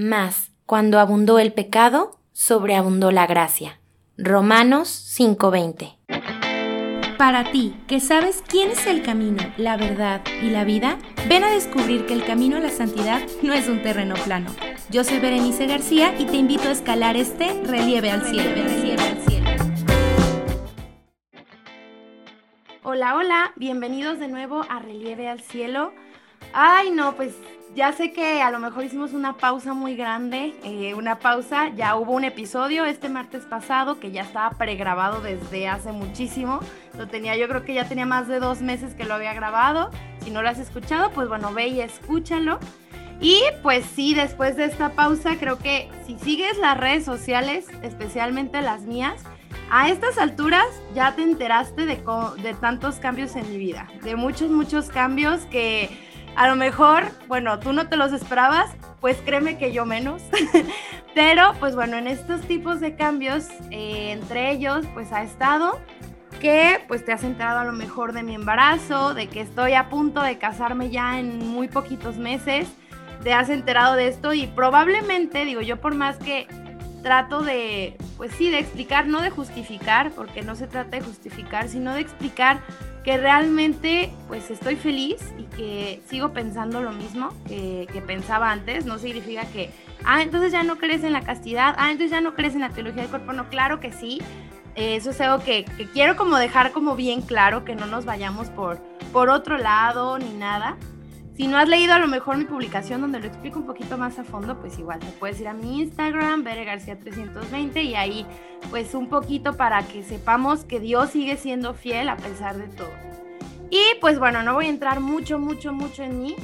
Mas, cuando abundó el pecado, sobreabundó la gracia. Romanos 5:20. Para ti, que sabes quién es el camino, la verdad y la vida, ven a descubrir que el camino a la santidad no es un terreno plano. Yo soy Berenice García y te invito a escalar este relieve al cielo. Relieve al cielo. Hola, hola, bienvenidos de nuevo a Relieve al Cielo. Ay, no, pues ya sé que a lo mejor hicimos una pausa muy grande, eh, una pausa, ya hubo un episodio este martes pasado que ya estaba pregrabado desde hace muchísimo, lo tenía, yo creo que ya tenía más de dos meses que lo había grabado, si no lo has escuchado, pues bueno, ve y escúchalo. Y pues sí, después de esta pausa, creo que si sigues las redes sociales, especialmente las mías, a estas alturas ya te enteraste de, de tantos cambios en mi vida, de muchos, muchos cambios que a lo mejor, bueno, tú no te los esperabas, pues créeme que yo menos. Pero pues bueno, en estos tipos de cambios, eh, entre ellos, pues ha estado que pues te has enterado a lo mejor de mi embarazo, de que estoy a punto de casarme ya en muy poquitos meses, te has enterado de esto y probablemente, digo yo por más que trato de, pues sí, de explicar, no de justificar, porque no se trata de justificar, sino de explicar que realmente pues estoy feliz y que sigo pensando lo mismo que, pensaba antes. No significa que, ah, entonces ya no crees en la castidad, ah, entonces ya no crees en la teología del cuerpo. No, claro que sí. eso es algo que, que, quiero como dejar como bien claro, que no nos vayamos por, por otro lado ni nada. Si no has leído a lo mejor mi publicación donde lo explico un poquito más a fondo, pues igual te puedes ir a mi Instagram, Bere García 320 y ahí pues un poquito para que sepamos que Dios sigue siendo fiel a pesar de todo. Y pues bueno, no voy a entrar mucho, mucho, mucho en mí,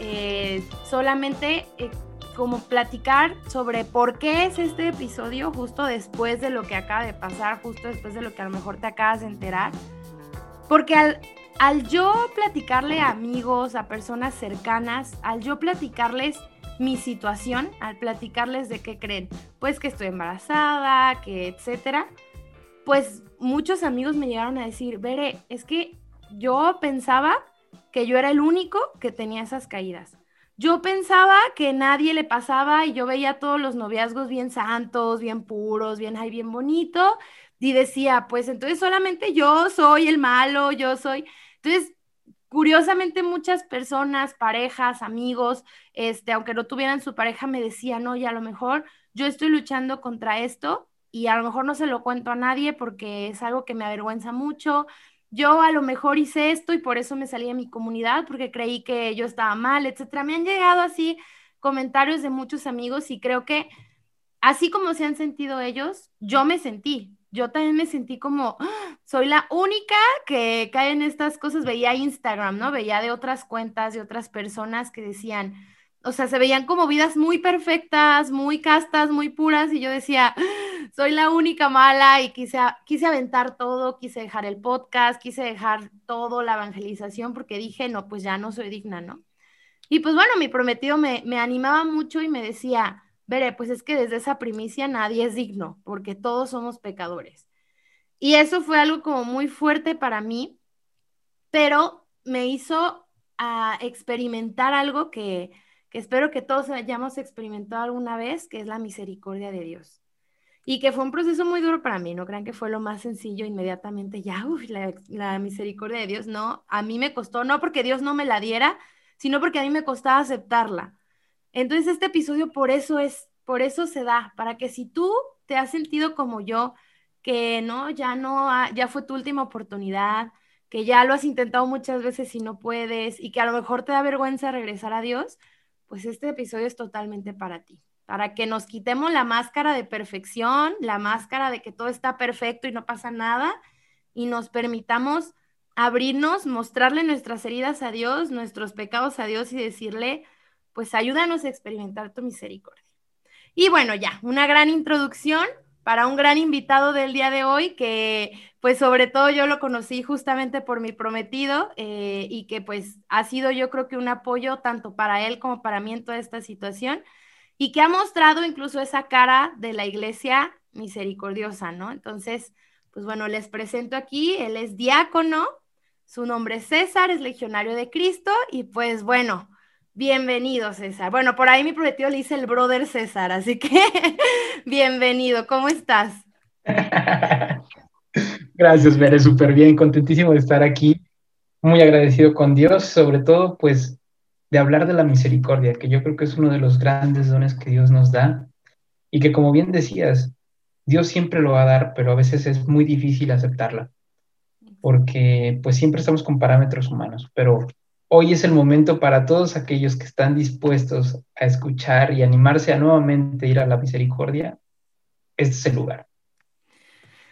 eh, solamente eh, como platicar sobre por qué es este episodio justo después de lo que acaba de pasar, justo después de lo que a lo mejor te acabas de enterar. Porque al, al yo platicarle a amigos, a personas cercanas, al yo platicarles mi situación, al platicarles de qué creen, pues que estoy embarazada, que etcétera, pues muchos amigos me llegaron a decir, Bere, es que yo pensaba que yo era el único que tenía esas caídas. Yo pensaba que nadie le pasaba y yo veía todos los noviazgos bien santos, bien puros, bien ay, bien bonito, y decía, pues entonces solamente yo soy el malo, yo soy. Entonces, curiosamente muchas personas, parejas, amigos, este, aunque no tuvieran su pareja, me decían, oye, a lo mejor yo estoy luchando contra esto y a lo mejor no se lo cuento a nadie porque es algo que me avergüenza mucho. Yo a lo mejor hice esto y por eso me salí de mi comunidad porque creí que yo estaba mal, etcétera. Me han llegado así comentarios de muchos amigos y creo que así como se han sentido ellos, yo me sentí yo también me sentí como, ¡ah! soy la única que cae en estas cosas. Veía Instagram, ¿no? Veía de otras cuentas, de otras personas que decían, o sea, se veían como vidas muy perfectas, muy castas, muy puras, y yo decía, ¡ah! soy la única mala y quise, quise aventar todo, quise dejar el podcast, quise dejar todo, la evangelización, porque dije, no, pues ya no soy digna, ¿no? Y pues bueno, mi prometido me, me animaba mucho y me decía, veré, pues es que desde esa primicia nadie es digno, porque todos somos pecadores. Y eso fue algo como muy fuerte para mí, pero me hizo a experimentar algo que, que espero que todos hayamos experimentado alguna vez, que es la misericordia de Dios. Y que fue un proceso muy duro para mí, no crean que fue lo más sencillo inmediatamente, ya, uy, la, la misericordia de Dios, no, a mí me costó, no porque Dios no me la diera, sino porque a mí me costaba aceptarla entonces este episodio por eso es, por eso se da, para que si tú te has sentido como yo, que no, ya no, ya fue tu última oportunidad, que ya lo has intentado muchas veces y no puedes, y que a lo mejor te da vergüenza regresar a Dios, pues este episodio es totalmente para ti, para que nos quitemos la máscara de perfección, la máscara de que todo está perfecto y no pasa nada, y nos permitamos abrirnos, mostrarle nuestras heridas a Dios, nuestros pecados a Dios y decirle, pues ayúdanos a experimentar tu misericordia. Y bueno, ya, una gran introducción para un gran invitado del día de hoy, que pues sobre todo yo lo conocí justamente por mi prometido eh, y que pues ha sido yo creo que un apoyo tanto para él como para mí en toda esta situación y que ha mostrado incluso esa cara de la iglesia misericordiosa, ¿no? Entonces, pues bueno, les presento aquí, él es diácono, su nombre es César, es legionario de Cristo y pues bueno, Bienvenido, César. Bueno, por ahí mi prometido le dice el brother César, así que bienvenido. ¿Cómo estás? Gracias, Bere, súper bien, contentísimo de estar aquí, muy agradecido con Dios, sobre todo, pues, de hablar de la misericordia, que yo creo que es uno de los grandes dones que Dios nos da y que, como bien decías, Dios siempre lo va a dar, pero a veces es muy difícil aceptarla, porque pues siempre estamos con parámetros humanos, pero hoy es el momento para todos aquellos que están dispuestos a escuchar y animarse a nuevamente ir a la misericordia, este es el lugar.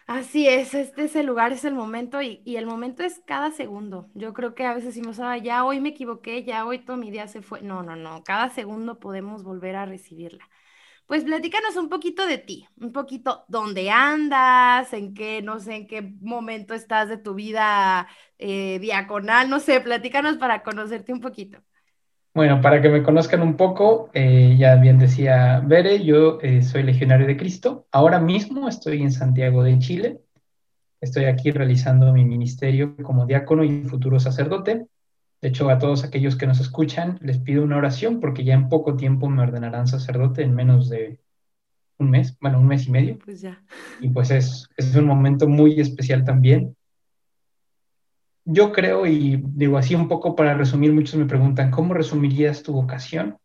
Así es, este es el lugar, es el momento y, el momento es cada segundo. Yo creo que a veces decimos, ah, ya hoy me equivoqué, ya hoy todo mi día se fue. No, no, no, cada segundo podemos volver a recibirla. Pues platícanos un poquito de ti, un poquito dónde andas, en qué, no sé, en qué momento estás de tu vida eh, diaconal, no sé, platícanos para conocerte un poquito. Bueno, para que me conozcan un poco, eh, ya bien decía Bere, yo eh, soy legionario de Cristo. Ahora mismo estoy en Santiago de Chile. Estoy aquí realizando mi ministerio como diácono y futuro sacerdote. De hecho, a todos aquellos que nos escuchan, les pido una oración porque ya en poco tiempo me ordenarán sacerdote, en menos de un mes, bueno, un mes y medio. Pues ya. Y pues es, es un momento muy especial también. Yo creo, y digo así un poco para resumir, muchos me preguntan, ¿cómo resumirías tu vocación?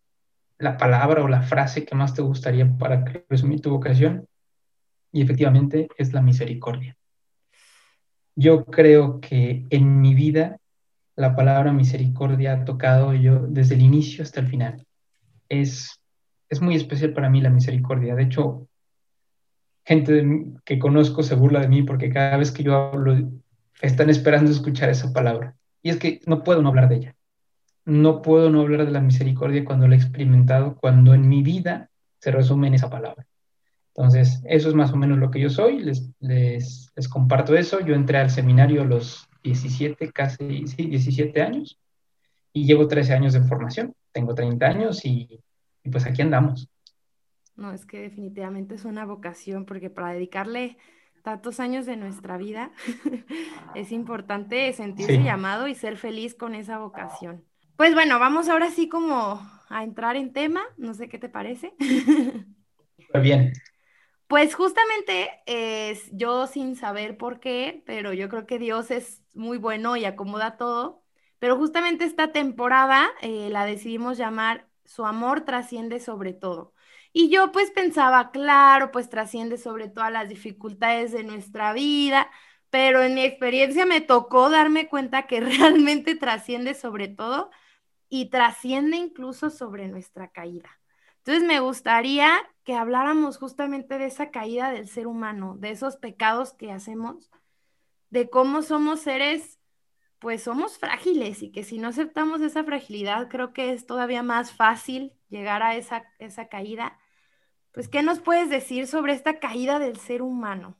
La palabra o la frase que más te gustaría para resumir tu vocación. Y efectivamente es la misericordia. Yo creo que en mi vida la palabra misericordia ha tocado yo desde el inicio hasta el final. Es, es muy especial para mí la misericordia. De hecho, gente que conozco se burla de mí porque cada vez que yo hablo están esperando escuchar esa palabra. Y es que no puedo no hablar de ella. No puedo no hablar de la misericordia cuando la he experimentado, cuando en mi vida se resume en esa palabra. Entonces, eso es más o menos lo que yo soy. Les, les, les comparto eso. Yo entré al seminario los 17, casi, sí, 17 años y llevo 13 años de formación. Tengo 30 años y, pues aquí andamos. No, es que definitivamente es una vocación porque para dedicarle tantos años de nuestra vida es importante sentirse llamado y ser feliz con esa vocación. Pues bueno, vamos ahora sí como a entrar en tema, no sé qué te parece. Muy bien. Pues justamente es yo sin saber por qué, pero yo creo que Dios es muy bueno y acomoda todo. Pero justamente esta temporada eh, la decidimos llamar Su amor trasciende sobre todo. Y yo pues pensaba, claro, pues trasciende sobre todas las dificultades de nuestra vida, pero en mi experiencia me tocó darme cuenta que realmente trasciende sobre todo y trasciende incluso sobre nuestra caída. Entonces me gustaría que habláramos justamente de esa caída del ser humano, de esos pecados que hacemos, de cómo somos seres, pues somos frágiles y que si no aceptamos esa fragilidad, creo que es todavía más fácil llegar a esa, esa caída. Pues, ¿qué nos puedes decir sobre esta caída del ser humano?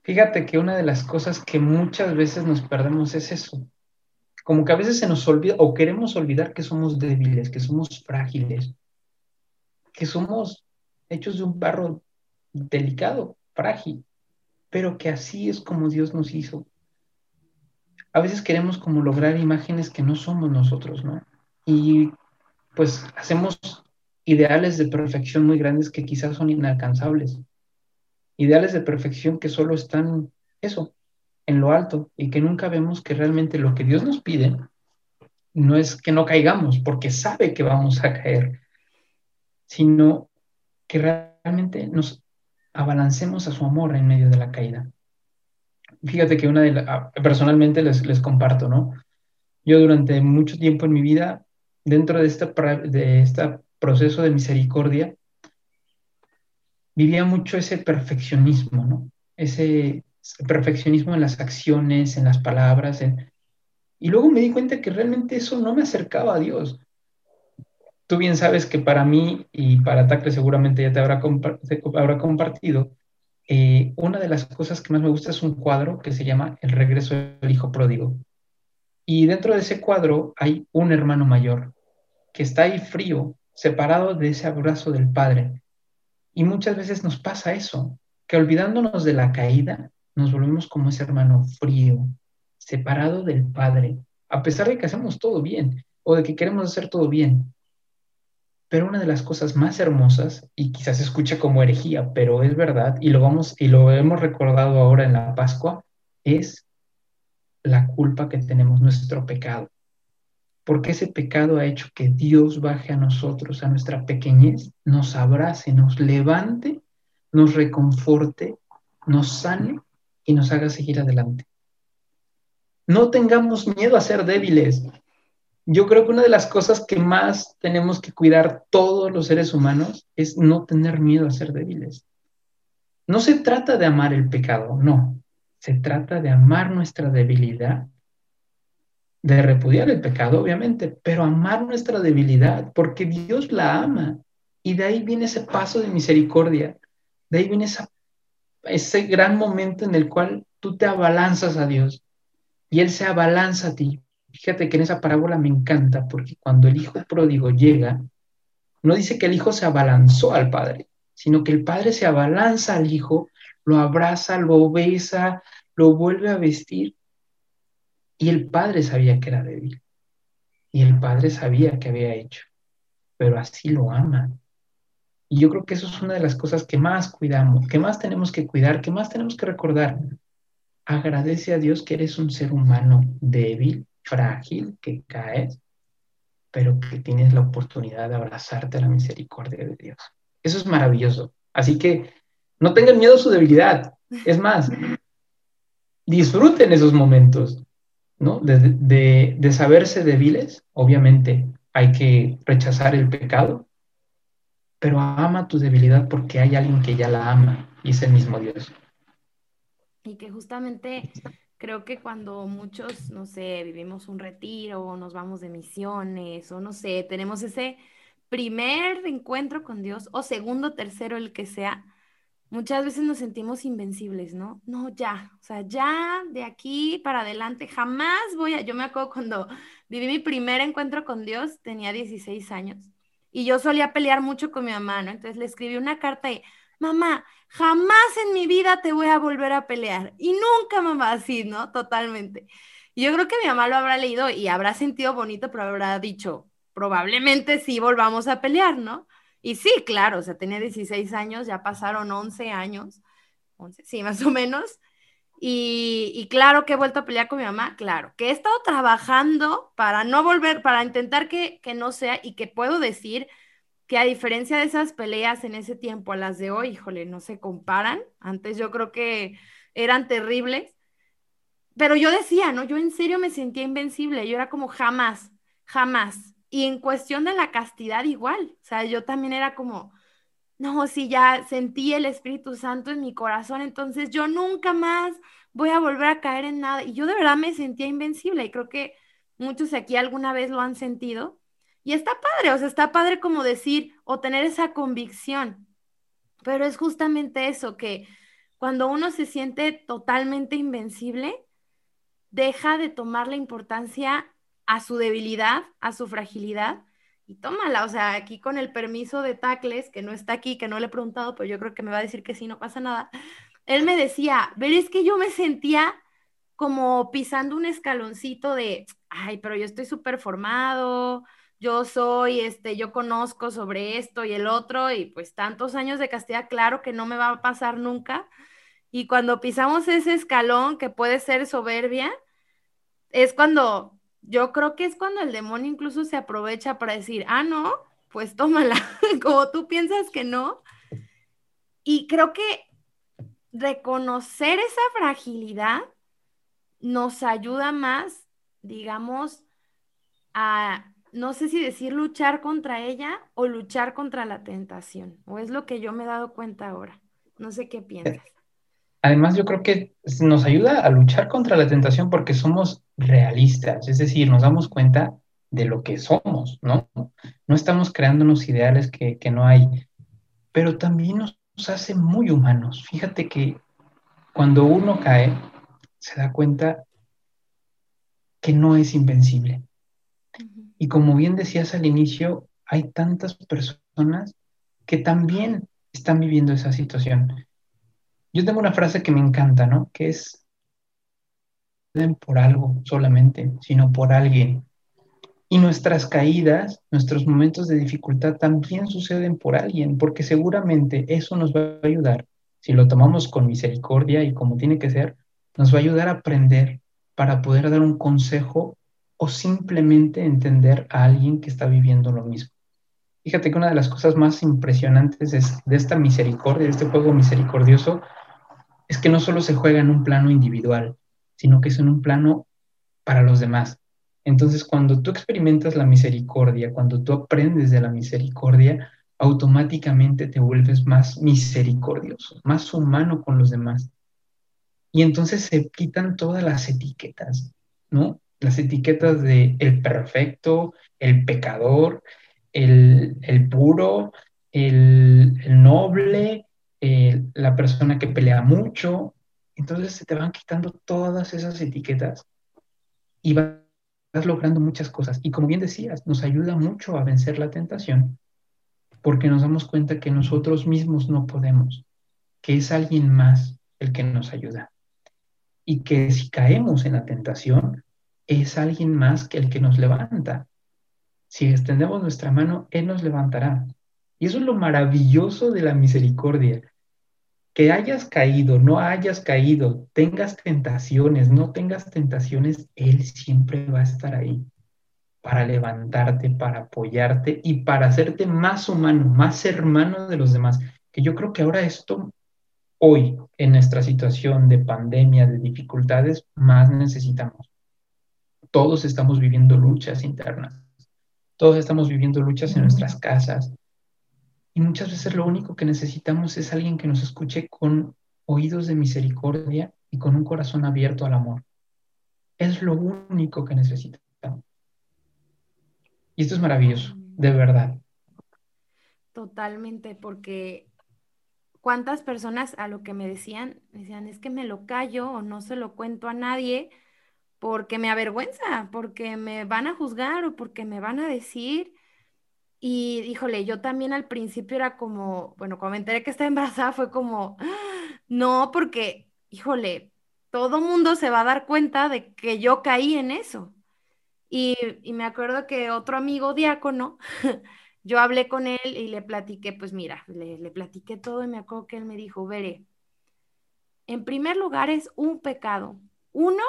Fíjate que una de las cosas que muchas veces nos perdemos es eso, como que a veces se nos olvida o queremos olvidar que somos débiles, que somos frágiles, que somos hechos de un barro delicado, frágil, pero que así es como Dios nos hizo. A veces queremos como lograr imágenes que no somos nosotros, ¿no? Y pues hacemos ideales de perfección muy grandes que quizás son inalcanzables. Ideales de perfección que solo están, eso, en lo alto y que nunca vemos que realmente lo que Dios nos pide no es que no caigamos, porque sabe que vamos a caer, sino que realmente nos abalancemos a su amor en medio de la caída. Fíjate que una de ah, personalmente les, les comparto, ¿no? Yo durante mucho tiempo en mi vida, dentro de, esta, de este proceso de misericordia, vivía mucho ese perfeccionismo, ¿no? Ese perfeccionismo en las acciones, en las palabras. Y luego me di cuenta que realmente eso no me acercaba a Dios. Tú bien sabes que para mí y para Tacle seguramente ya te habrá, habrá compartido, eh, una de las cosas que más me gusta es un cuadro que se llama El regreso del hijo pródigo. Y dentro de ese cuadro hay un hermano mayor que está ahí frío, separado de ese abrazo del padre. Y muchas veces nos pasa eso, que olvidándonos de la caída, nos volvemos como ese hermano frío, separado del Padre, a pesar de que hacemos todo bien. o de que queremos hacer todo bien. Pero una de las cosas más hermosas, y quizás se escuche como herejía, pero es verdad, y lo, vamos, y lo hemos recordado ahora en la Pascua, es la culpa que tenemos, nuestro pecado. Porque ese pecado ha hecho que Dios baje a nosotros, a nuestra pequeñez, nos abrace, nos levante, nos reconforte, nos sane y nos haga seguir adelante. No tengamos miedo a ser débiles. Yo creo que una de las cosas que más tenemos que cuidar todos los seres humanos es no tener miedo a ser débiles. No se trata de amar el pecado, no. Se trata de amar nuestra debilidad, de repudiar el pecado, obviamente, pero amar nuestra debilidad, porque Dios la ama. Y de ahí viene ese paso de misericordia, de ahí viene ese gran momento en el cual tú te abalanzas a Dios y Él se abalanza a ti. Fíjate que en esa parábola me encanta, porque cuando el hijo pródigo llega, no dice que el hijo se abalanzó al padre, sino que el padre se abalanza al hijo lo abraza, lo besa, lo vuelve a vestir. Y el padre sabía que era débil. Y el padre sabía que había hecho, pero así lo ama. Y yo creo que eso es una de las cosas que más cuidamos, que más tenemos que cuidar, que más tenemos que recordar. Agradece a Dios que eres un ser humano débil, frágil, que caes, pero que tienes la oportunidad de abrazarte a la misericordia de Dios. Eso es maravilloso. Así que no tengan miedo a su debilidad. Es más, disfruten esos momentos, ¿no? De, de, saberse débiles, obviamente hay que rechazar el pecado, pero ama tu debilidad porque hay alguien que ya la ama y es el mismo Dios. Y que justamente creo que cuando muchos, no sé, vivimos un retiro o nos vamos de misiones o no sé, tenemos ese primer encuentro con Dios o segundo, tercero, el que sea, muchas veces nos sentimos invencibles, ¿no? No, ya, o sea, ya de aquí para adelante jamás voy a, yo me acuerdo cuando viví mi primer encuentro con Dios, tenía 16 años y yo solía pelear mucho con mi mamá, ¿no? Entonces le escribí una carta y, mamá, jamás en mi vida te voy a volver a pelear y nunca, mamá, así, ¿no? Totalmente. Y yo creo que mi mamá lo habrá leído y habrá sentido bonito, pero habrá dicho, probablemente sí volvamos a pelear, ¿no? Y sí, claro, o sea, tenía 16 años, ya pasaron 11 años, 11, sí, más o menos. Y, claro que he vuelto a pelear con mi mamá, claro, que he estado trabajando para no volver, para intentar que, que no sea y que puedo decir que a diferencia de esas peleas en ese tiempo a las de hoy, híjole, no se comparan. Antes yo creo que eran terribles, pero yo decía, ¿no? Yo en serio me sentía invencible, yo era como jamás, jamás. Y en cuestión de la castidad igual, o sea, yo también era como, no, si ya sentí el Espíritu Santo en mi corazón, entonces yo nunca más voy a volver a caer en nada. Y yo de verdad me sentía invencible y creo que muchos aquí alguna vez lo han sentido. Y está padre, o sea, está padre como decir o tener esa convicción. Pero es justamente eso, que cuando uno se siente totalmente invencible, deja de tomar la importancia a su debilidad, a su fragilidad, y tómala, o sea, aquí con el permiso de Tacles, que no está aquí, que no le he preguntado, pero yo creo que me va a decir que sí, no pasa nada. Él me decía, ver, es que yo me sentía como pisando un escaloncito de, ay, pero yo estoy súper formado, yo soy, este, yo conozco sobre esto y el otro, y pues tantos años de castidad, claro que no me va a pasar nunca. Y cuando pisamos ese escalón que puede ser soberbia, es cuando yo creo que es cuando el demonio incluso se aprovecha para decir, ah, no, pues tómala, como tú piensas que no. Y creo que reconocer esa fragilidad nos ayuda más, digamos, a, no sé si decir luchar contra ella o luchar contra la tentación, o es lo que yo me he dado cuenta ahora. No sé qué piensas. Además, yo creo que nos ayuda a luchar contra la tentación porque somos realistas, es decir, nos damos cuenta de lo que somos, ¿no? No estamos creando unos ideales que, no hay, pero también nos, hace muy humanos. Fíjate que cuando uno cae, se da cuenta que no es invencible. Y como bien decías al inicio, hay tantas personas que también están viviendo esa situación. Yo tengo una frase que me encanta, ¿no? Que es, por algo solamente, sino por alguien. Y nuestras caídas, nuestros momentos de dificultad también suceden por alguien, porque seguramente eso nos va a ayudar, si lo tomamos con misericordia y como tiene que ser, nos va a ayudar a aprender para poder dar un consejo o simplemente entender a alguien que está viviendo lo mismo. Fíjate que una de las cosas más impresionantes es, de esta misericordia, de este juego misericordioso, es que no solo se juega en un plano individual, sino que es en un plano para los demás. Entonces, cuando tú experimentas la misericordia, cuando tú aprendes de la misericordia, automáticamente te vuelves más misericordioso, más humano con los demás. Y entonces se quitan todas las etiquetas, ¿no? Las etiquetas de el perfecto, el pecador, el, puro, el, noble, la persona que pelea mucho. Entonces se te van quitando todas esas etiquetas y vas logrando muchas cosas. Y como bien decías, nos ayuda mucho a vencer la tentación porque nos damos cuenta que nosotros mismos no podemos, que es alguien más el que nos ayuda. Y que si caemos en la tentación, es alguien más que el que nos levanta. Si extendemos nuestra mano, Él nos levantará. Y eso es lo maravilloso de la misericordia. Que hayas caído, no hayas caído, tengas tentaciones, no tengas tentaciones, Él siempre va a estar ahí para levantarte, para apoyarte y para hacerte más humano, más hermano de los demás. Que yo creo que ahora esto, hoy, en nuestra situación de pandemia, de dificultades, más necesitamos. Todos estamos viviendo luchas internas, todos estamos viviendo luchas en nuestras casas. Y muchas veces lo único que necesitamos es alguien que nos escuche con oídos de misericordia y con un corazón abierto al amor. Es lo único que necesitamos. Y esto es maravilloso, de verdad. Totalmente, porque cuántas personas a lo que me decían, decían, es que me lo callo o no se lo cuento a nadie porque me avergüenza, porque me van a juzgar o porque me van a decir. Y híjole, yo también al principio era como, bueno, cuando me enteré que estaba embarazada fue como, no, porque, híjole, todo mundo se va a dar cuenta de que yo caí en eso. Y, me acuerdo que otro amigo diácono, yo hablé con él y le platiqué, pues mira, le, le platiqué todo y me acuerdo que él me dijo, veré, en primer lugar es un pecado. Uno,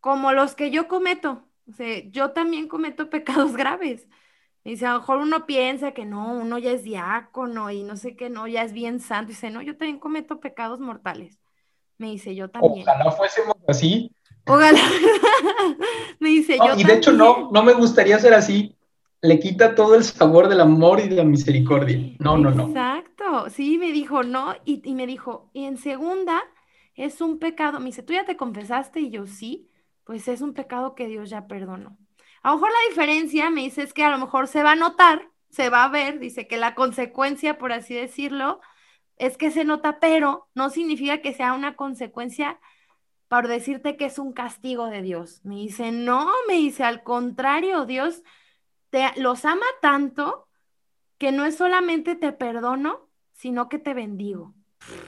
como los que yo cometo. O sea, yo también cometo pecados graves. Dice, a lo mejor uno piensa que no, uno ya es diácono y no sé qué, no, ya es bien santo. dice, no, yo también cometo pecados mortales. Me dice, yo también. Ojalá fuésemos así. Ojalá. me dice yo. Y de hecho, no, no me gustaría ser así. Le quita todo el sabor del amor y de la misericordia. No, no, no. Exacto. Sí, me dijo, no. Y, y me dijo, y en segunda, es un pecado. Me dice, ¿tú ya te confesaste? Y yo, sí. Pues es un pecado que Dios ya perdonó. A lo mejor la diferencia, me dice, es que a lo mejor se va a notar, se va a ver, dice que la consecuencia, por así decirlo, es que se nota, pero no significa que sea una consecuencia para decirte que es un castigo de Dios. Me dice, no, me dice, al contrario, Dios te, los ama tanto que no es solamente te perdono, sino que te bendigo.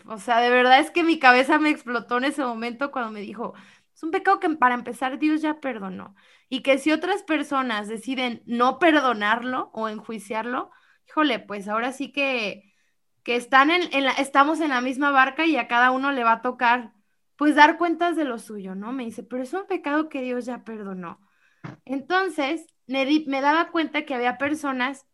O sea, de verdad es que mi cabeza me explotó en ese momento cuando me dijo, es un pecado que para empezar Dios ya perdonó. Y que si otras personas deciden no perdonarlo o enjuiciarlo, híjole, pues ahora sí que, que están en, la, estamos en la misma barca y a cada uno le va a tocar pues dar cuentas de lo suyo, ¿no? Me dice, pero es un pecado que Dios ya perdonó. Entonces, me, me daba cuenta que había personas,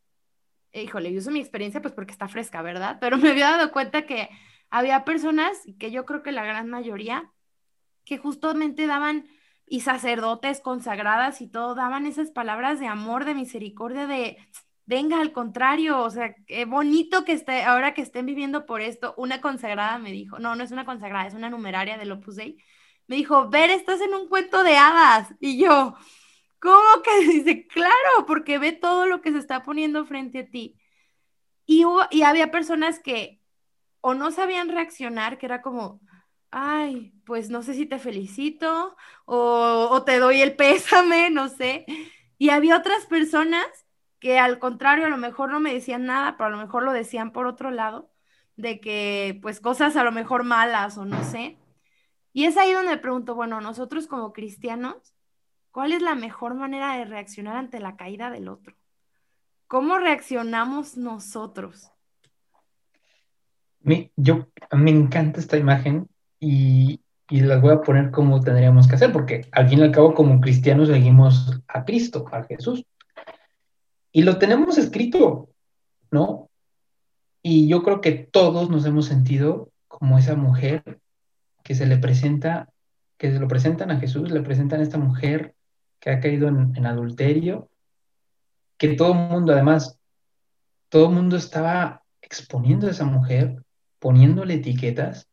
eh, híjole, yo uso mi experiencia pues porque está fresca, ¿verdad? Pero me había dado cuenta que había personas, que yo creo que la gran mayoría, que justamente daban, y sacerdotes consagradas y todo, daban esas palabras de amor, de misericordia, de venga, al contrario, o sea, qué bonito que esté, ahora que estén viviendo por esto, una consagrada me dijo, no, no es una consagrada, es una numeraria del Opus Dei, me dijo, ver, estás en un cuento de hadas, y yo, ¿cómo que? Dice, claro, porque ve todo lo que se está poniendo frente a ti. Y, y había personas que o no sabían reaccionar, que era como, ay, pues no sé si te felicito o, te doy el pésame, no sé. Y había otras personas que al contrario, a lo mejor no me decían nada, pero a lo mejor lo decían por otro lado, de que pues cosas a lo mejor malas o no sé. Y es ahí donde pregunto, bueno, nosotros como cristianos, ¿Cuál es la mejor manera de reaccionar ante la caída del otro? ¿Cómo reaccionamos nosotros? Yo, me encanta esta imagen y, y las voy a poner como tendríamos que hacer, porque al fin y al cabo como cristianos seguimos a Cristo, a Jesús. Y lo tenemos escrito, ¿no? Y yo creo que todos nos hemos sentido como esa mujer que se le presenta, que se lo presentan a Jesús, le presentan a esta mujer que ha caído en, adulterio, que todo el mundo, además, todo el mundo estaba exponiendo a esa mujer, poniéndole etiquetas,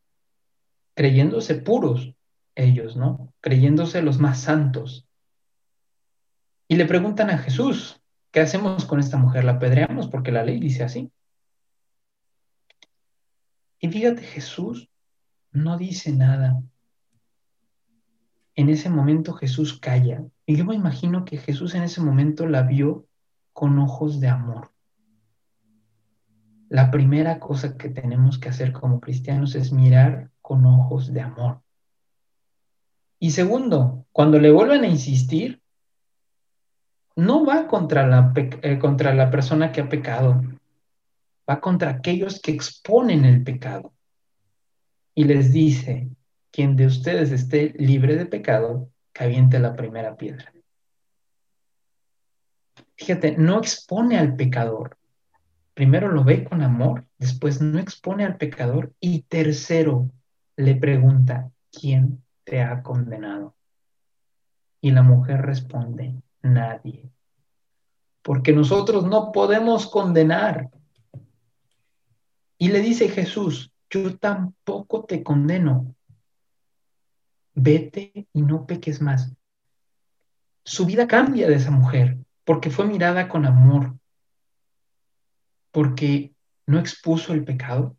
creyéndose puros ellos, ¿no? Creyéndose los más santos. Y le preguntan a Jesús, ¿qué hacemos con esta mujer? La apedreamos porque la ley dice así. Y fíjate, Jesús no dice nada. En ese momento Jesús calla. Y yo me imagino que Jesús en ese momento la vio con ojos de amor. La primera cosa que tenemos que hacer como cristianos es mirar con ojos de amor. Y segundo, cuando le vuelven a insistir, no va contra la, eh, contra la persona que ha pecado, va contra aquellos que exponen el pecado. Y les dice, quien de ustedes esté libre de pecado, que la primera piedra. Fíjate, no expone al pecador. Primero lo ve con amor, después no expone al pecador y tercero le pregunta, ¿quién te ha condenado? Y la mujer responde, nadie. Porque nosotros no podemos condenar. Y le dice Jesús, yo tampoco te condeno vete y no peques más. Su vida cambia de esa mujer porque fue mirada con amor, porque no expuso el pecado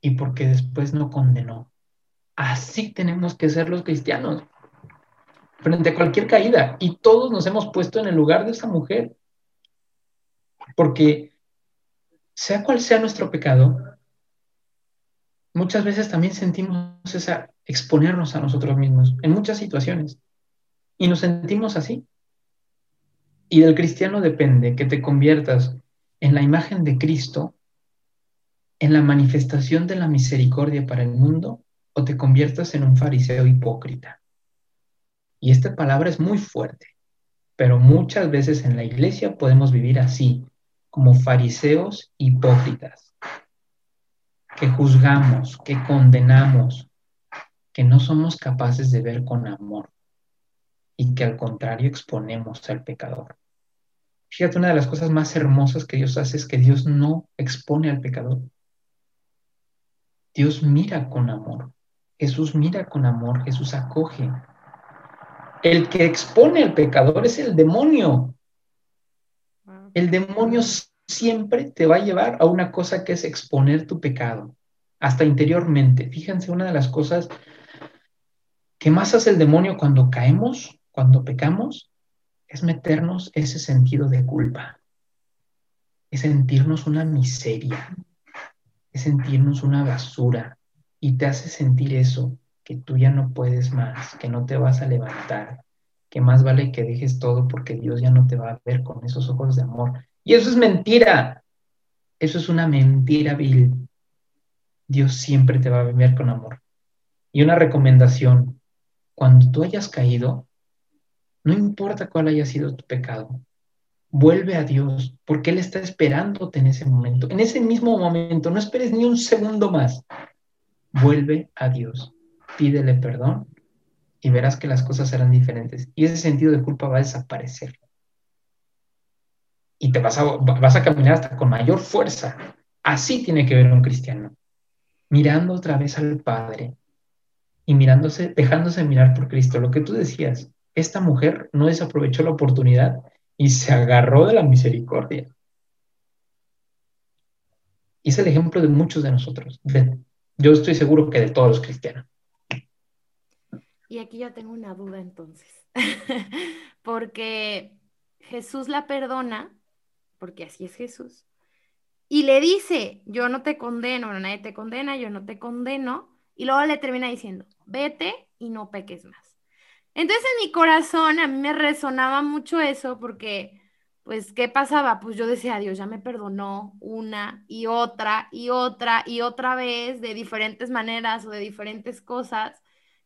y porque después no condenó. Así tenemos que ser los cristianos frente a cualquier caída y todos nos hemos puesto en el lugar de esa mujer porque sea cual sea nuestro pecado, muchas veces también sentimos esa exponernos a nosotros mismos en muchas situaciones y nos sentimos así. Y del cristiano depende que te conviertas en la imagen de Cristo, en la manifestación de la misericordia para el mundo, o te conviertas en un fariseo hipócrita. Y esta palabra es muy fuerte, pero muchas veces en la iglesia podemos vivir así, como fariseos hipócritas que juzgamos, que condenamos, que no somos capaces de ver con amor y que al contrario exponemos al pecador. Fíjate, una de las cosas más hermosas que Dios hace es que Dios no expone al pecador. Dios mira con amor. Jesús mira con amor, Jesús acoge. El que expone al pecador es el demonio. El demonio siempre te va a llevar a una cosa que es exponer tu pecado, hasta interiormente. Fíjense, una de las cosas que más hace el demonio cuando caemos, cuando pecamos, es meternos ese sentido de culpa, es sentirnos una miseria, es sentirnos una basura y te hace sentir eso, que tú ya no puedes más, que no te vas a levantar, que más vale que dejes todo porque Dios ya no te va a ver con esos ojos de amor. Y eso es mentira. Eso es una mentira vil. Dios siempre te va a ver con amor. Y una recomendación, cuando tú hayas caído, no importa cuál haya sido tu pecado, vuelve a Dios, porque Él está esperándote en ese momento. En ese mismo momento, no esperes ni un segundo más. Vuelve a Dios, pídele perdón y verás que las cosas serán diferentes. Y ese sentido de culpa va a desaparecer y te vas a, caminar hasta con mayor fuerza. Así tiene que ver un cristiano, mirando otra vez al Padre y mirándose, dejándose mirar por Cristo. Lo que tú decías, esta mujer no desaprovechó la oportunidad y se agarró de la misericordia. Y es el ejemplo de muchos de nosotros. yo estoy seguro que de todos los cristianos. Y aquí ya tengo una duda entonces, porque Jesús la perdona porque así es Jesús. Y le dice, yo no te condeno, nadie te condena, yo no te condeno. Y luego le termina diciendo, vete y no peques más. Entonces en mi corazón a mí me resonaba mucho eso porque, pues, ¿qué pasaba? Pues yo decía, Dios ya me perdonó una y otra y otra y otra vez de diferentes maneras o de diferentes cosas.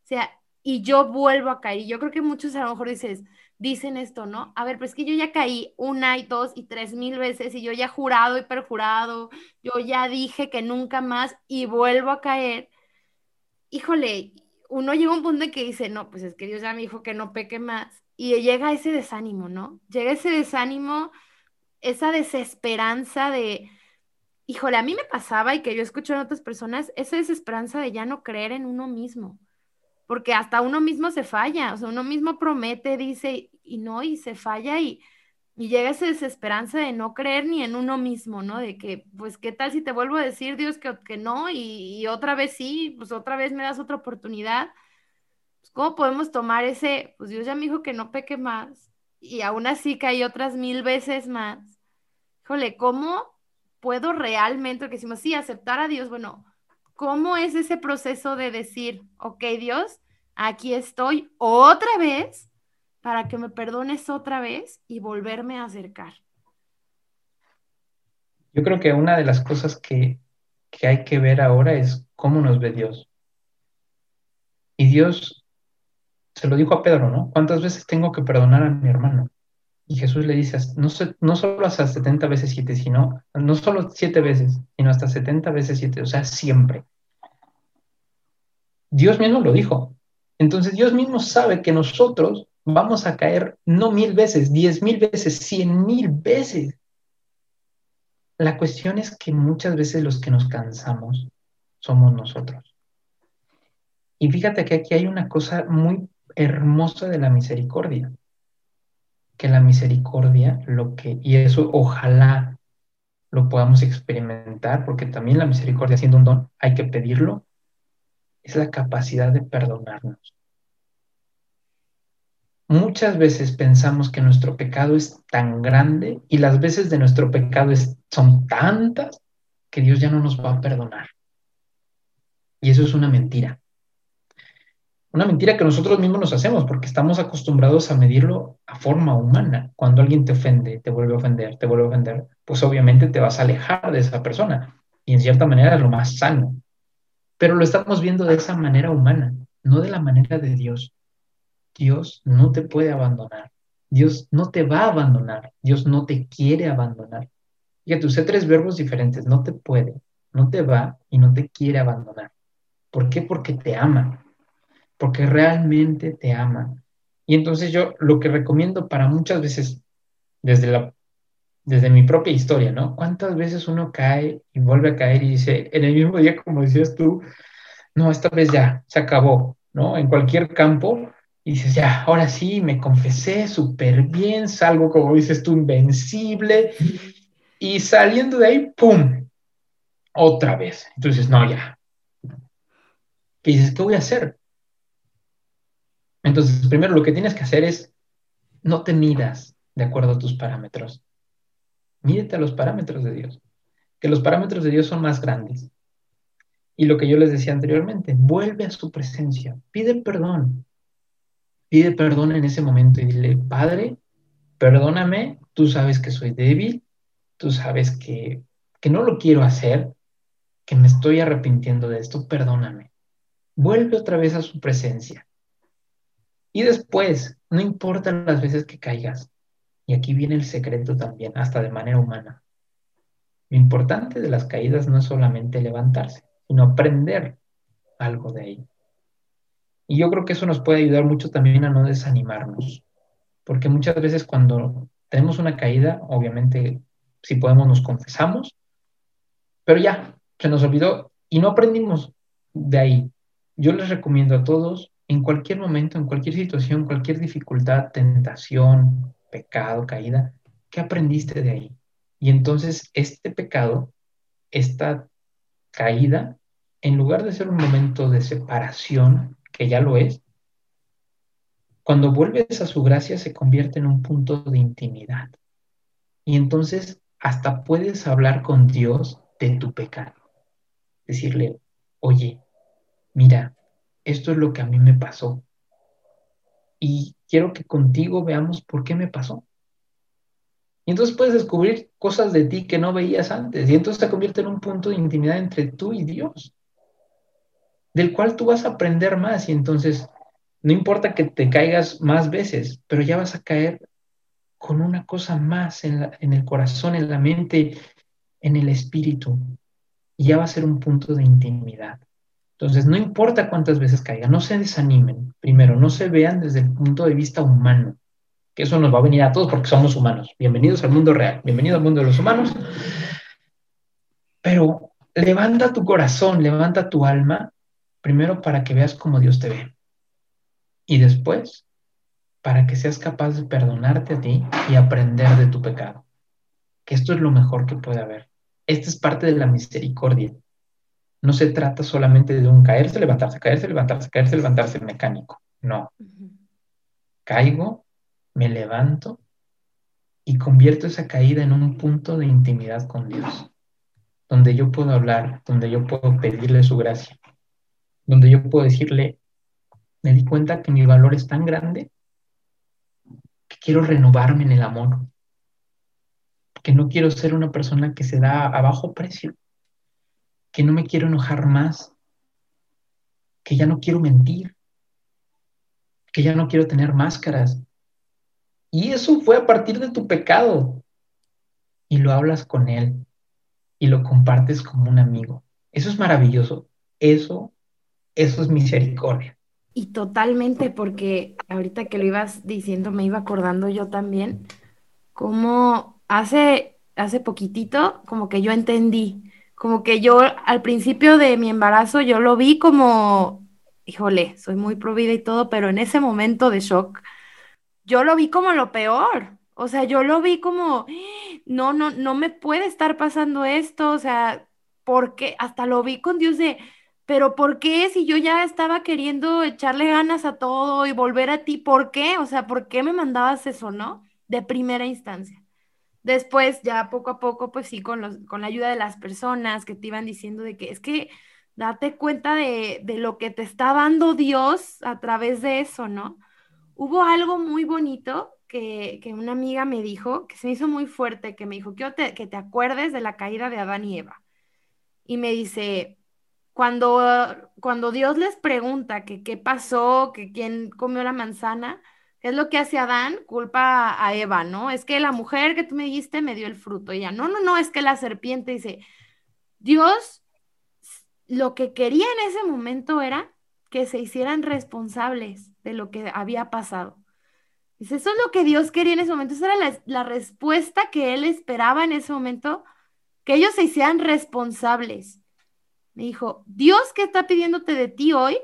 O sea, y yo vuelvo a caer. Y yo creo que muchos a lo mejor dices, dicen esto, ¿no? A ver, pues que yo ya caí una y dos y tres mil veces y yo ya jurado y perjurado, yo ya dije que nunca más y vuelvo a caer. Híjole, uno llega un punto en que dice, no, pues es que Dios ya me dijo que no peque más. Y llega ese desánimo, ¿no? Llega ese desánimo, esa desesperanza de, híjole, a mí me pasaba y que yo escucho en otras personas, esa desesperanza de ya no creer en uno mismo porque hasta uno mismo se falla, o sea, uno mismo promete, dice, y no, y se falla y, y llega esa desesperanza de no creer ni en uno mismo, ¿no? De que, pues, ¿qué tal si te vuelvo a decir, Dios, que, que no, y, otra vez sí, pues otra vez me das otra oportunidad? Pues, ¿Cómo podemos tomar ese, pues Dios ya me dijo que no peque más, y aún así hay otras mil veces más? Híjole, ¿cómo puedo realmente, que decimos, sí, aceptar a Dios, bueno, ¿Cómo es ese proceso de decir, ok Dios, aquí estoy otra vez para que me perdones otra vez y volverme a acercar? Yo creo que una de las cosas que, que hay que ver ahora es cómo nos ve Dios. Y Dios se lo dijo a Pedro, ¿no? ¿Cuántas veces tengo que perdonar a mi hermano? Y Jesús le dice, no, no solo hasta 70 veces 7, sino, no solo 7 veces, sino hasta 70 veces 7, o sea, siempre. Dios mismo lo dijo. Entonces Dios mismo sabe que nosotros vamos a caer no mil veces, diez mil veces, cien mil veces. La cuestión es que muchas veces los que nos cansamos somos nosotros. Y fíjate que aquí hay una cosa muy hermosa de la misericordia que la misericordia, lo que, y eso ojalá lo podamos experimentar, porque también la misericordia siendo un don, hay que pedirlo, es la capacidad de perdonarnos. Muchas veces pensamos que nuestro pecado es tan grande y las veces de nuestro pecado son tantas que Dios ya no nos va a perdonar. Y eso es una mentira. Una mentira que nosotros mismos nos hacemos porque estamos acostumbrados a medirlo a forma humana. Cuando alguien te ofende, te vuelve a ofender, te vuelve a ofender, pues obviamente te vas a alejar de esa persona. Y en cierta manera es lo más sano. Pero lo estamos viendo de esa manera humana, no de la manera de Dios. Dios no te puede abandonar. Dios no te va a abandonar. Dios no te quiere abandonar. Fíjate, usé tres verbos diferentes. No te puede, no te va y no te quiere abandonar. ¿Por qué? Porque te ama porque realmente te ama. Y entonces yo lo que recomiendo para muchas veces, desde, la, desde mi propia historia, ¿no? ¿Cuántas veces uno cae y vuelve a caer y dice, en el mismo día, como decías tú, no, esta vez ya, se acabó, ¿no? En cualquier campo, y dices, ya, ahora sí, me confesé súper bien, salgo, como dices tú, invencible, y saliendo de ahí, ¡pum! Otra vez. Entonces, no, ya. ¿Qué dices? ¿Qué voy a hacer? Entonces, primero lo que tienes que hacer es no te midas de acuerdo a tus parámetros. Mídete a los parámetros de Dios, que los parámetros de Dios son más grandes. Y lo que yo les decía anteriormente, vuelve a su presencia, pide perdón. Pide perdón en ese momento y dile, Padre, perdóname, tú sabes que soy débil, tú sabes que, que no lo quiero hacer, que me estoy arrepintiendo de esto, perdóname. Vuelve otra vez a su presencia y después, no importa las veces que caigas, y aquí viene el secreto también, hasta de manera humana. Lo importante de las caídas no es solamente levantarse, sino aprender algo de ahí. Y yo creo que eso nos puede ayudar mucho también a no desanimarnos, porque muchas veces cuando tenemos una caída, obviamente si podemos nos confesamos, pero ya, se nos olvidó y no aprendimos de ahí. Yo les recomiendo a todos en cualquier momento, en cualquier situación, cualquier dificultad, tentación, pecado, caída, ¿qué aprendiste de ahí? Y entonces este pecado, esta caída, en lugar de ser un momento de separación, que ya lo es, cuando vuelves a su gracia se convierte en un punto de intimidad. Y entonces hasta puedes hablar con Dios de tu pecado. Decirle, oye, mira, esto es lo que a mí me pasó. y quiero que contigo veamos por qué me pasó. Y entonces puedes descubrir cosas de ti que no veías antes. Y entonces se convierte en un punto de intimidad entre tú y Dios, del cual tú vas a aprender más. Y entonces, no importa que te caigas más veces, pero ya vas a caer con una cosa más en, el corazón, en la mente, en el espíritu. Y ya va a ser un punto de intimidad. Entonces, no importa cuántas veces caigan, no se desanimen. Primero, no se vean desde el punto de vista humano que eso nos va a venir a todos porque somos humanos. Bienvenidos al mundo real, bienvenido al mundo de los humanos. Pero levanta tu corazón, levanta tu alma, primero para que veas cómo Dios te ve. Y después, para que seas capaz de perdonarte a ti y aprender de tu pecado. Que esto es lo mejor que puede haber. Esta es parte de la misericordia. No se trata solamente de un caerse, levantarse, caerse, levantarse, caerse, levantarse mecánico. No. Caigo, me levanto y convierto esa caída en un punto de intimidad con Dios, donde yo puedo hablar, donde yo puedo pedirle su gracia, donde yo puedo decirle, me di cuenta que mi valor es tan grande que quiero renovarme en el amor, que no quiero ser una persona que se da a bajo precio, que no me quiero enojar más, que ya no quiero mentir, que ya no quiero tener máscaras, y eso fue a partir de tu pecado. Y lo hablas con él y lo compartes como un amigo. Eso es maravilloso. Eso, eso es misericordia. Y totalmente, porque ahorita que lo ibas diciendo, me iba acordando yo también, como hace, hace poquitito, como que yo entendí, como que yo al principio de mi embarazo, yo lo vi como, híjole, soy muy provida y todo, pero en ese momento de shock, yo lo vi como lo peor. O sea, yo lo vi como, no, no, no me puede estar pasando esto. O sea, porque hasta lo vi con Dios de, pero ¿por qué si yo ya estaba queriendo echarle ganas a todo y volver a ti? ¿Por qué? O sea, ¿por qué me mandabas eso, no? De primera instancia. Después, ya poco a poco, pues sí, con, los, con la ayuda de las personas que te iban diciendo de que es que date cuenta de, de lo que te está dando Dios a través de eso, ¿no? hubo algo muy bonito que, una amiga me dijo, que se me hizo muy fuerte, que me dijo, quiero que te acuerdes de la caída de Adán y Eva. Y me dice, cuando, cuando Dios les pregunta que qué pasó, que quién comió la manzana, ¿qué es lo que hace Adán? Culpa a Eva, ¿no? Es que la mujer que tú me diste me dio el fruto. Y ella, no, no, no, es que la serpiente dice, Dios lo que quería en ese momento era que se hicieran responsables de lo que había pasado. Dice, eso es lo que Dios quería en ese momento, esa era la, respuesta que él esperaba en ese momento, que ellos se hicieran responsables. Me dijo, Dios que está pidiéndote de ti hoy,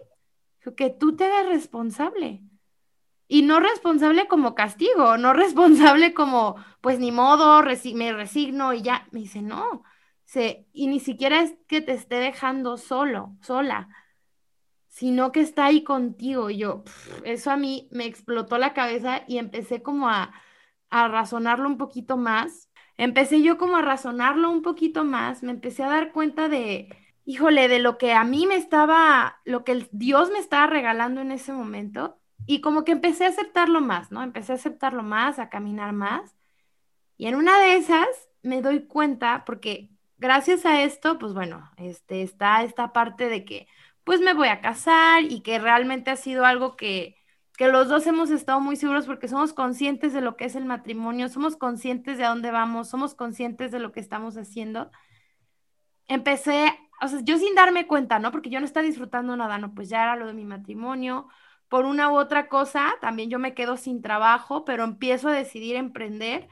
que tú te hagas responsable. Y no responsable como castigo, no responsable como, pues ni modo, me resigno y ya. Me dice, no. y ni siquiera es que te esté dejando solo, sola sino que está ahí contigo. Y yo, eso a mí me explotó la cabeza y empecé como a, a razonarlo un poquito más. Empecé yo como a razonarlo un poquito más, me empecé a dar cuenta de, híjole, de lo que a mí me estaba, lo que Dios me estaba regalando en ese momento. Y como que empecé a aceptarlo más, ¿no? Empecé a aceptarlo más, a caminar más. Y en una de esas me doy cuenta, porque gracias a esto, pues bueno, este, está esta parte de que pues me voy a casar y que realmente ha sido algo que, que los dos hemos estado muy seguros porque somos conscientes de lo que es el matrimonio, somos conscientes de a dónde vamos, somos conscientes de lo que estamos haciendo. Empecé, o sea, yo sin darme cuenta, ¿no? Porque yo no estaba disfrutando nada, no, pues ya era lo de mi matrimonio. Por una u otra cosa, también yo me quedo sin trabajo, pero empiezo a decidir emprender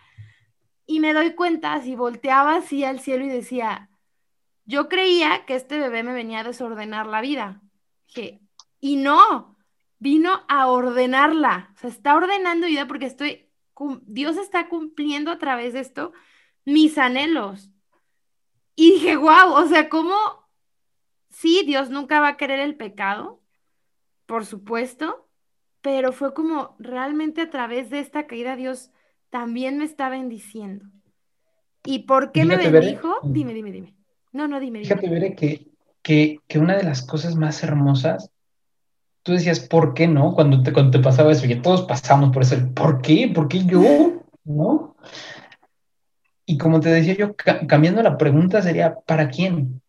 y me doy cuenta, si volteaba así al cielo y decía, yo creía que este bebé me venía a desordenar la vida. y no, vino a ordenarla. O sea, está ordenando vida porque estoy, Dios está cumpliendo a través de esto mis anhelos. Y dije, wow, o sea, ¿cómo? Sí, Dios nunca va a querer el pecado, por supuesto, pero fue como realmente a través de esta caída Dios también me está bendiciendo. ¿Y por qué me bendijo? Dime, dime, dime. No, no, dime. Fíjate, Bere, que, que, que una de las cosas más hermosas, tú decías, ¿por qué no? Cuando te, cuando te pasaba eso, y todos pasamos por eso, ¿por qué? ¿Por qué yo? ¿No? Y como te decía yo, cambiando la pregunta sería, ¿para quién?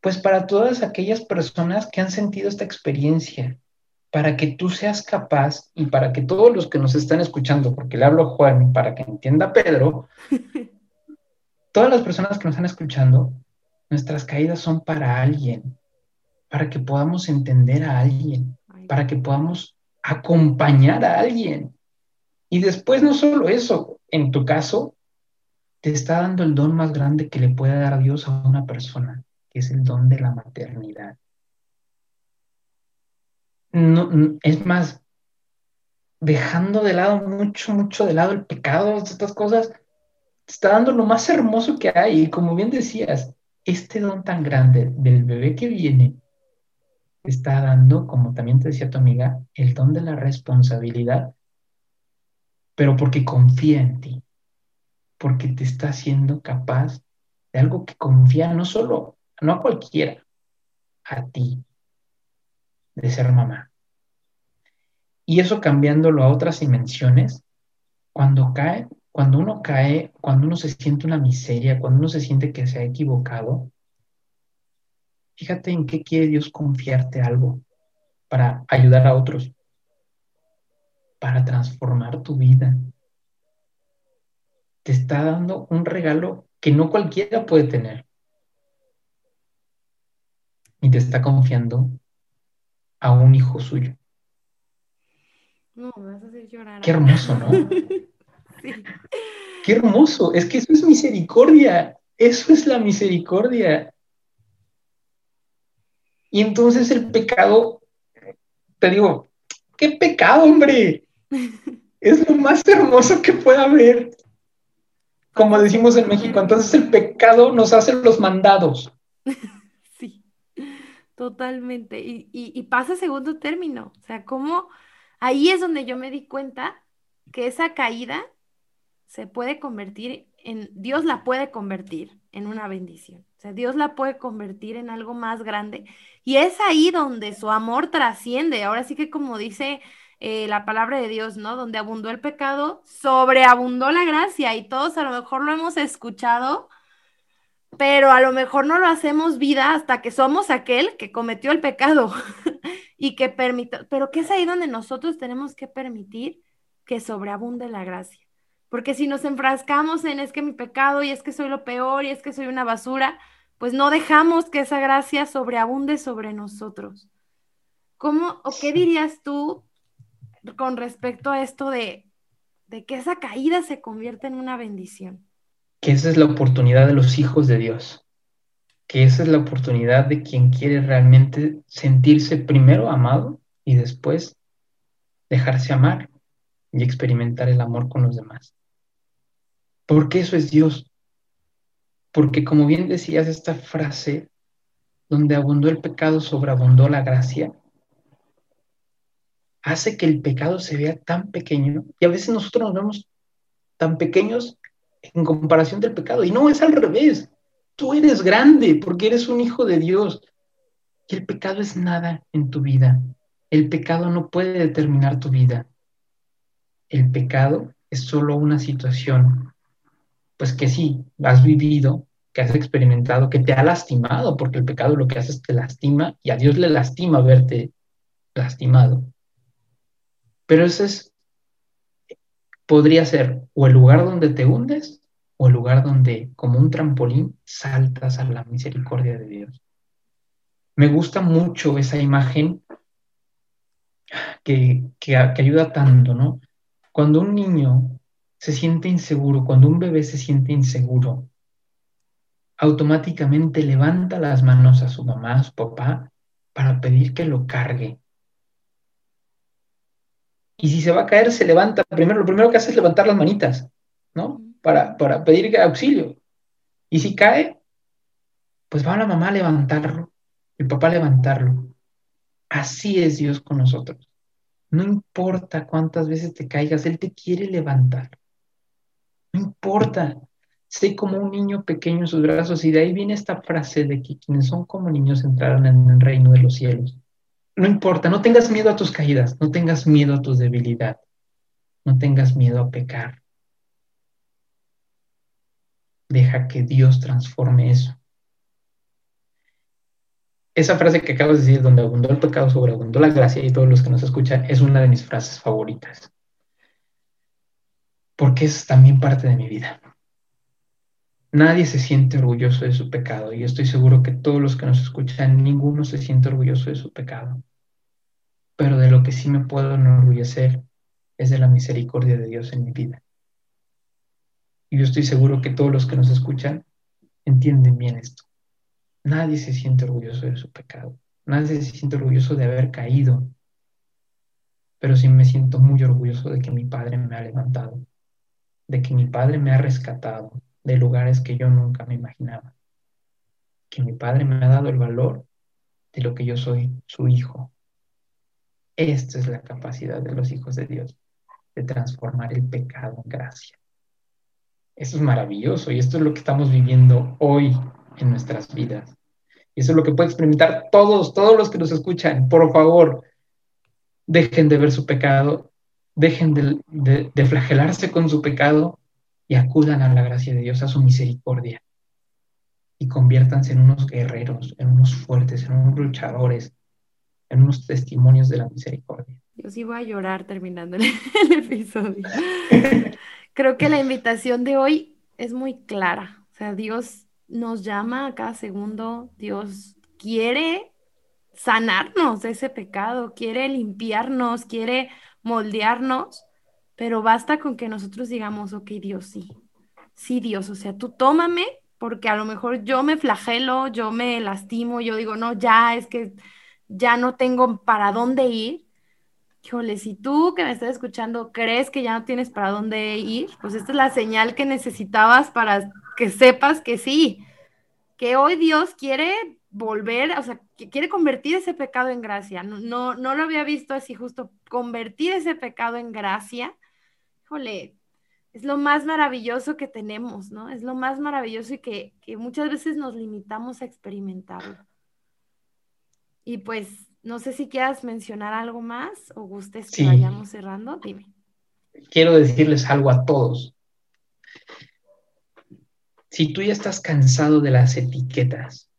Pues para todas aquellas personas que han sentido esta experiencia, para que tú seas capaz y para que todos los que nos están escuchando, porque le hablo a Juan para que entienda Pedro, todas las personas que nos están escuchando, nuestras caídas son para alguien, para que podamos entender a alguien, para que podamos acompañar a alguien. Y después no solo eso, en tu caso, te está dando el don más grande que le puede dar Dios a una persona, que es el don de la maternidad. No, es más, dejando de lado mucho, mucho de lado el pecado, estas cosas, te está dando lo más hermoso que hay. Y como bien decías, este don tan grande del bebé que viene, te está dando, como también te decía tu amiga, el don de la responsabilidad, pero porque confía en ti porque te está haciendo capaz de algo que confía no solo, no a cualquiera, a ti, de ser mamá. Y eso cambiándolo a otras dimensiones, cuando cae, cuando uno cae, cuando uno se siente una miseria, cuando uno se siente que se ha equivocado, fíjate en qué quiere Dios confiarte algo para ayudar a otros, para transformar tu vida, te está dando un regalo que no cualquiera puede tener. Y te está confiando a un hijo suyo. No, me vas a hacer llorar. Qué hermoso, ¿no? sí. Qué hermoso. Es que eso es misericordia. Eso es la misericordia. Y entonces el pecado, te digo, ¿qué pecado, hombre? Es lo más hermoso que puede haber como decimos en México, entonces el pecado nos hace los mandados. Sí, totalmente. Y, pasa segundo término. O sea, como ahí es donde yo me di cuenta que esa caída se puede convertir en, Dios la puede convertir en una bendición. O sea, Dios la puede convertir en algo más grande. Y es ahí donde su amor trasciende. Ahora sí que como dice eh, la palabra de Dios, ¿no? Donde abundó el pecado, sobreabundó la gracia y todos a lo mejor lo hemos escuchado, pero a lo mejor no lo hacemos vida hasta que somos aquel que cometió el pecado y que permitió, pero que es ahí donde nosotros tenemos que permitir que sobreabunde la gracia. Porque si nos enfrascamos en es que mi pecado y es que soy lo peor y es que soy una basura, pues no dejamos que esa gracia sobreabunde sobre nosotros. ¿Cómo o qué dirías tú con respecto a esto de, que esa caída se convierta en una bendición. Que esa es la oportunidad de los hijos de Dios. Que esa es la oportunidad de quien quiere realmente sentirse primero amado y después dejarse amar y experimentar el amor con los demás. Porque eso es Dios. Porque como bien decías esta frase, donde abundó el pecado, sobreabundó la gracia, hace que el pecado se vea tan pequeño y a veces nosotros nos vemos tan pequeños en comparación del pecado. Y no, es al revés. Tú eres grande porque eres un hijo de Dios. Y el pecado es nada en tu vida. El pecado no puede determinar tu vida. El pecado es solo una situación, pues que sí, has vivido, que has experimentado, que te ha lastimado, porque el pecado lo que hace es te lastima y a Dios le lastima verte lastimado. Pero ese es, podría ser o el lugar donde te hundes o el lugar donde, como un trampolín, saltas a la misericordia de Dios. Me gusta mucho esa imagen que, que, ayuda tanto, ¿no? Cuando un niño se siente inseguro, cuando un bebé se siente inseguro, automáticamente levanta las manos a su mamá, a su papá, para pedir que lo cargue, y si se va a caer, se levanta. Primero, lo primero que hace es levantar las manitas, ¿no? Para, para pedir auxilio. Y si cae, pues va la mamá a levantarlo, el papá a levantarlo. Así es Dios con nosotros. No importa cuántas veces te caigas, Él te quiere levantar. No importa. Sé como un niño pequeño en sus brazos y de ahí viene esta frase de que quienes son como niños entrarán en el reino de los cielos. No importa, no tengas miedo a tus caídas, no tengas miedo a tu debilidad, no tengas miedo a pecar. Deja que Dios transforme eso. Esa frase que acabas de decir, donde abundó el pecado, sobreabundó la gracia, y todos los que nos escuchan, es una de mis frases favoritas. Porque es también parte de mi vida. Nadie se siente orgulloso de su pecado y estoy seguro que todos los que nos escuchan, ninguno se siente orgulloso de su pecado. Pero de lo que sí me puedo enorgullecer es de la misericordia de Dios en mi vida. Y yo estoy seguro que todos los que nos escuchan entienden bien esto. Nadie se siente orgulloso de su pecado. Nadie se siente orgulloso de haber caído. Pero sí me siento muy orgulloso de que mi Padre me ha levantado, de que mi Padre me ha rescatado, de lugares que yo nunca me imaginaba. Que mi Padre me ha dado el valor de lo que yo soy, su hijo. Esta es la capacidad de los hijos de Dios, de transformar el pecado en gracia. Eso es maravilloso y esto es lo que estamos viviendo hoy en nuestras vidas. Y eso es lo que puede experimentar todos, todos los que nos escuchan. Por favor, dejen de ver su pecado, dejen de, de flagelarse con su pecado y acudan a la gracia de Dios, a su misericordia, y conviértanse en unos guerreros, en unos fuertes, en unos luchadores, en unos testimonios de la misericordia. Yo sí voy a llorar terminando el, episodio. Creo que la invitación de hoy es muy clara. O sea, Dios nos llama a cada segundo, Dios quiere sanarnos de ese pecado, quiere limpiarnos, quiere moldearnos pero basta con que nosotros digamos, ok, Dios, sí, sí, Dios, o sea, tú tómame, porque a lo mejor yo me flagelo, yo me lastimo, yo digo, no, ya es que ya no tengo para dónde ir. Híjole, si tú que me estás escuchando crees que ya no tienes para dónde ir, pues esta es la señal que necesitabas para que sepas que sí, que hoy Dios quiere volver, o sea, que quiere convertir ese pecado en gracia. No, no, no lo había visto así, justo convertir ese pecado en gracia híjole, es lo más maravilloso que tenemos, ¿no? Es lo más maravilloso y que, muchas veces nos limitamos a experimentarlo. Y pues, no sé si quieras mencionar algo más o gustes que vayamos cerrando, dime. Quiero decirles algo a todos. Si tú ya estás cansado de las etiquetas,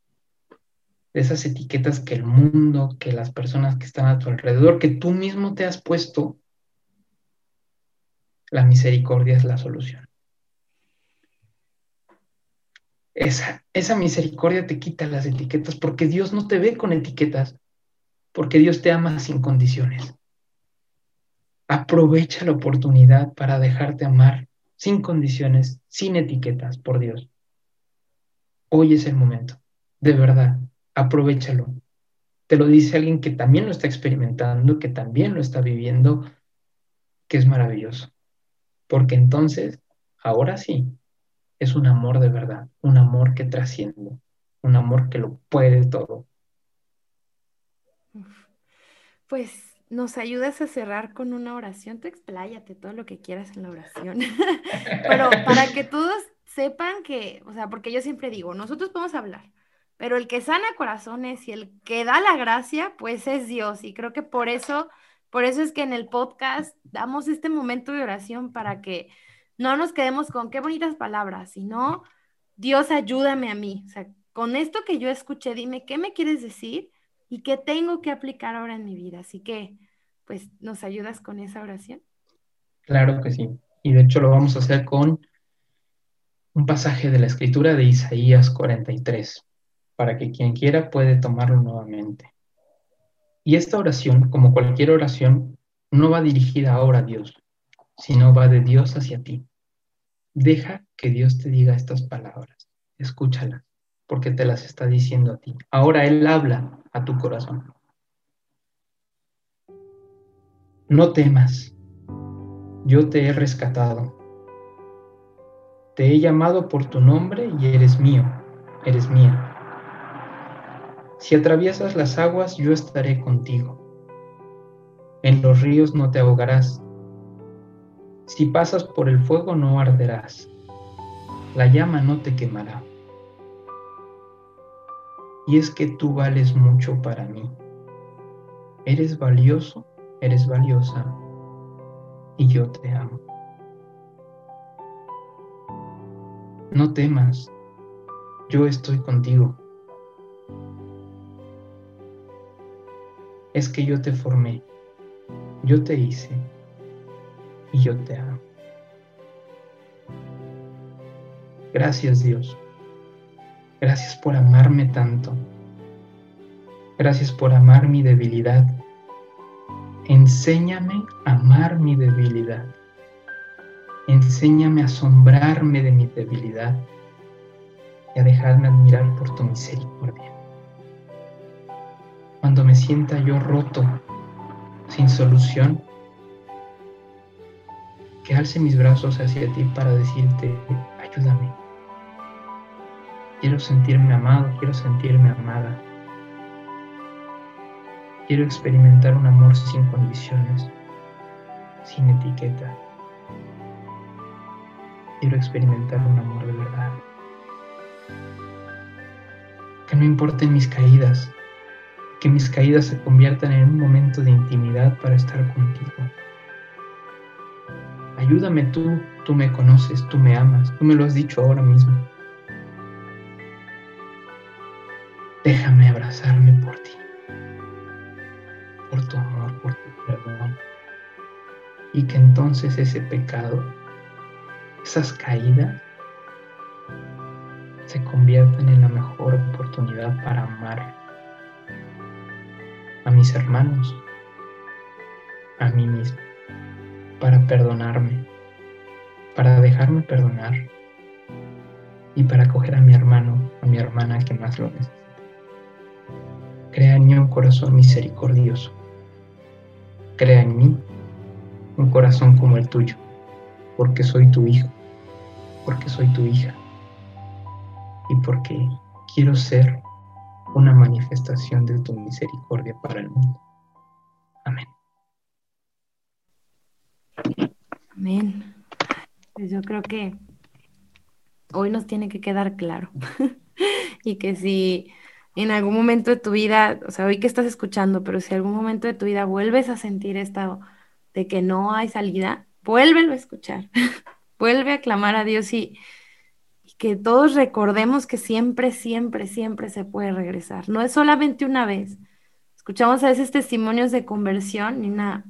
de esas etiquetas que el mundo, que las personas que están a tu alrededor, que tú mismo te has puesto, la misericordia es la solución. Esa, esa misericordia te quita las etiquetas porque Dios no te ve con etiquetas, porque Dios te ama sin condiciones. Aprovecha la oportunidad para dejarte amar sin condiciones, sin etiquetas por Dios. Hoy es el momento, de verdad, aprovechalo. Te lo dice alguien que también lo está experimentando, que también lo está viviendo, que es maravilloso porque entonces, ahora sí, es un amor de verdad, un amor que trasciende, un amor que lo puede todo. Pues nos ayudas a cerrar con una oración. Tú expláyate todo lo que quieras en la oración. pero para que todos sepan que, o sea, porque yo siempre digo, nosotros podemos hablar, pero el que sana corazones y el que da la gracia, pues es Dios. Y creo que por eso por eso es que en el podcast damos este momento de oración para que no nos quedemos con qué bonitas palabras, sino Dios ayúdame a mí. O sea, con esto que yo escuché, dime qué me quieres decir y qué tengo que aplicar ahora en mi vida. Así que, pues, ¿nos ayudas con esa oración? Claro que sí. Y de hecho lo vamos a hacer con un pasaje de la escritura de Isaías 43, para que quien quiera puede tomarlo nuevamente. Y esta oración, como cualquier oración, no va dirigida ahora a Dios, sino va de Dios hacia ti. Deja que Dios te diga estas palabras, escúchalas, porque te las está diciendo a ti. Ahora Él habla a tu corazón. No temas, yo te he rescatado. Te he llamado por tu nombre y eres mío, eres mía. Si atraviesas las aguas, yo estaré contigo. En los ríos no te ahogarás. Si pasas por el fuego no arderás. La llama no te quemará. Y es que tú vales mucho para mí. Eres valioso, eres valiosa y yo te amo. No temas, yo estoy contigo. Es que yo te formé, yo te hice y yo te amo. Gracias Dios. Gracias por amarme tanto. Gracias por amar mi debilidad. Enséñame a amar mi debilidad. Enséñame a asombrarme de mi debilidad y a dejarme admirar por Cuando me sienta yo roto, sin solución, que alce mis brazos hacia ti para decirte, ayúdame. Quiero sentirme amado, quiero sentirme amada. Quiero experimentar un amor sin condiciones, sin etiqueta. Quiero experimentar un amor de verdad. Que no importen mis caídas, que mis caídas se conviertan en un momento de intimidad para estar contigo. Ayúdame tú, tú me conoces, tú me amas, tú me lo has dicho ahora mismo. Déjame abrazarme por ti, por tu amor, por tu perdón. Y que entonces ese pecado, esas caídas, se conviertan en la mejor oportunidad para amar a mis hermanos, a mí mismo, para perdonarme, para dejarme perdonar y para acoger a mi hermano, a mi hermana que más lo necesita. Crea en mí un corazón misericordioso. Crea en mí un corazón como el tuyo, porque soy tu hijo, porque soy tu hija y porque quiero ser una manifestación de tu misericordia para el mundo. Amén. Amén. Pues yo creo que hoy nos tiene que quedar claro y que si en algún momento de tu vida, o sea, hoy que estás escuchando, pero si en algún momento de tu vida vuelves a sentir esto de que no hay salida, vuélvelo a escuchar, vuelve a clamar a Dios y, y que todos recordemos que siempre, siempre, siempre se puede regresar. No es solamente una vez. Escuchamos a veces testimonios de conversión y una,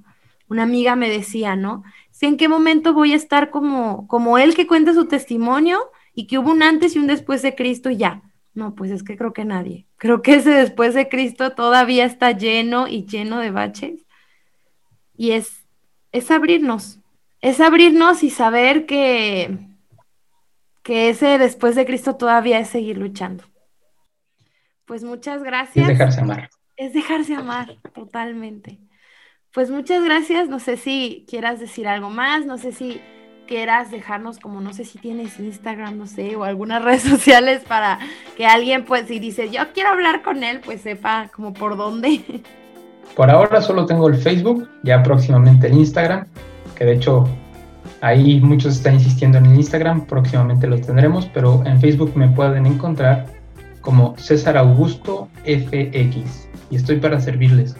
una amiga me decía, ¿no? Si en qué momento voy a estar como, como él que cuenta su testimonio y que hubo un antes y un después de Cristo y ya. No, pues es que creo que nadie. Creo que ese después de Cristo todavía está lleno y lleno de baches. Y es, es abrirnos, es abrirnos y saber que, que ese después de Cristo todavía es seguir luchando. Pues muchas gracias. Es dejarse amar. Es dejarse amar, totalmente. Pues muchas gracias. No sé si quieras decir algo más, no sé si quieras dejarnos como no sé si tienes Instagram, no sé, o algunas redes sociales para que alguien pues si dice yo quiero hablar con él, pues sepa como por dónde. Por ahora solo tengo el Facebook, ya próximamente el Instagram, que de hecho ahí muchos están insistiendo en el Instagram, próximamente lo tendremos, pero en Facebook me pueden encontrar como César Augusto FX y estoy para servirles.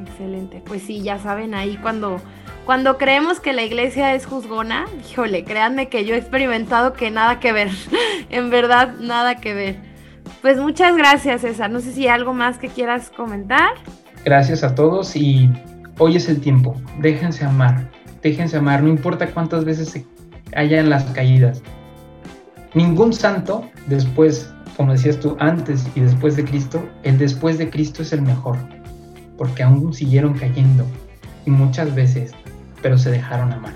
Excelente, pues sí, ya saben ahí cuando cuando creemos que la iglesia es juzgona, híjole, créanme que yo he experimentado que nada que ver, en verdad nada que ver. Pues muchas gracias César, no sé si hay algo más que quieras comentar. Gracias a todos y hoy es el tiempo, déjense amar, déjense amar, no importa cuántas veces se hayan las caídas. Ningún santo después, como decías tú, antes y después de Cristo, el después de Cristo es el mejor, porque aún siguieron cayendo y muchas veces pero se dejaron amar.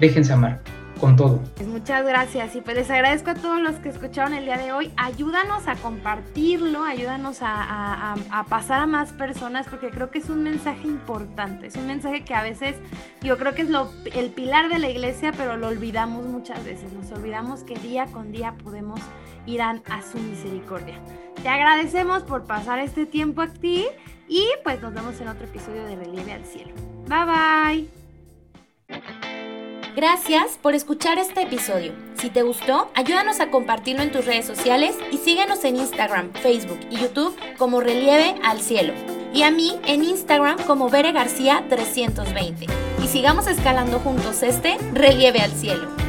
Déjense amar con todo. Pues muchas gracias y pues les agradezco a todos los que escucharon el día de hoy. Ayúdanos a compartirlo, ayúdanos a, a, a, pasar a más personas porque creo que es un mensaje importante, es un mensaje que a veces yo creo que es lo, el pilar de la iglesia, pero lo olvidamos muchas veces, nos olvidamos que día con día podemos ir a, a su misericordia. Te agradecemos por pasar este tiempo aquí y pues nos vemos en otro episodio de Relieve al Cielo. Bye bye. Gracias por escuchar este episodio. Si te gustó, ayúdanos a compartirlo en tus redes sociales y síguenos en Instagram, Facebook y YouTube como Relieve al Cielo. y a mí en Instagram como Bere García 320. Y sigamos escalando juntos este relieve al cielo.